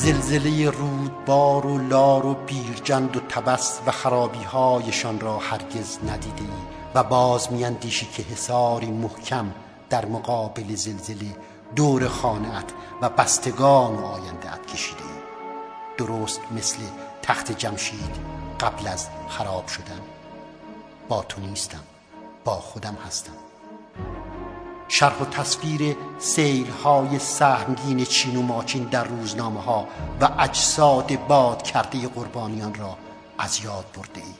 زلزله رودبار و لار و بیرجند و تبس و خرابی هایشان را هرگز ندیده ای و باز میاندیشی که حساری محکم در مقابل زلزله دور خانهت و بستگان و آیندهت کشیده ای. درست مثل تخت جمشید قبل از خراب شدن. با تو نیستم با خودم هستم. شرح و تصویر سیل های سهمگین چین و ماچین در روزنامه ها و اجساد باد کرده قربانیان را از یاد برده ای.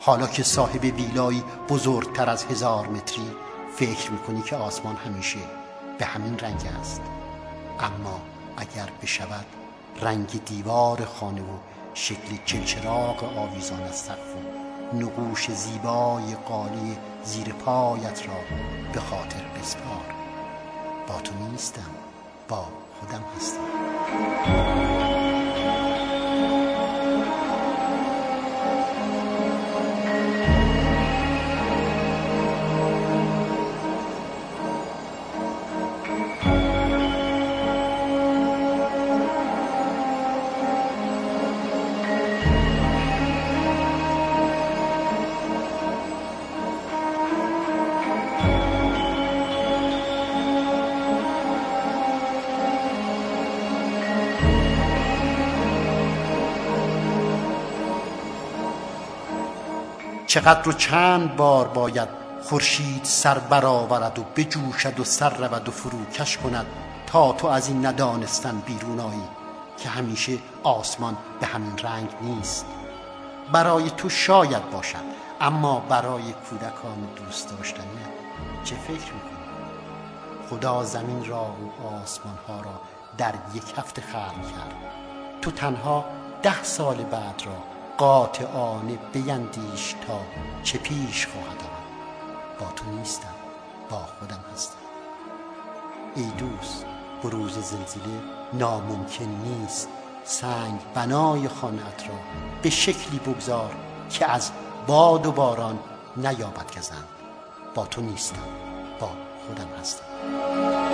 حالا که صاحب ویلایی بزرگتر از هزار متری فکر می‌کنی که آسمان همیشه به همین رنگ است. اما اگر بشود رنگ دیوار خانه و شکل چلچراغ آویزان از سقف نقوش زیبای قالی زیر پایت را به خاطر بسپار. با تو نیستم با خودم هستم. چقدر و چند بار باید خورشید سر برآورد و بجوشد و سر رود و فروکش کند تا تو از این ندانستن بیرون آیی که همیشه آسمان به همین رنگ نیست. برای تو شاید باشد اما برای کودکان دوست داشتنی چه فکر می‌کنی؟ خدا زمین را و آسمان ها را در یک هفته خلق کرد. تو تنها ده سال بعد را قاطعانه بیندیش تا چه پیش خواهد آمد. با تو نیستم با خودم هستم. ای دوست بروز زلزله ناممکن نیست. سنگ بنای خانت را به شکلی بگذار که از باد و باران نیابد گزند. با تو نیستم با خودم هستم.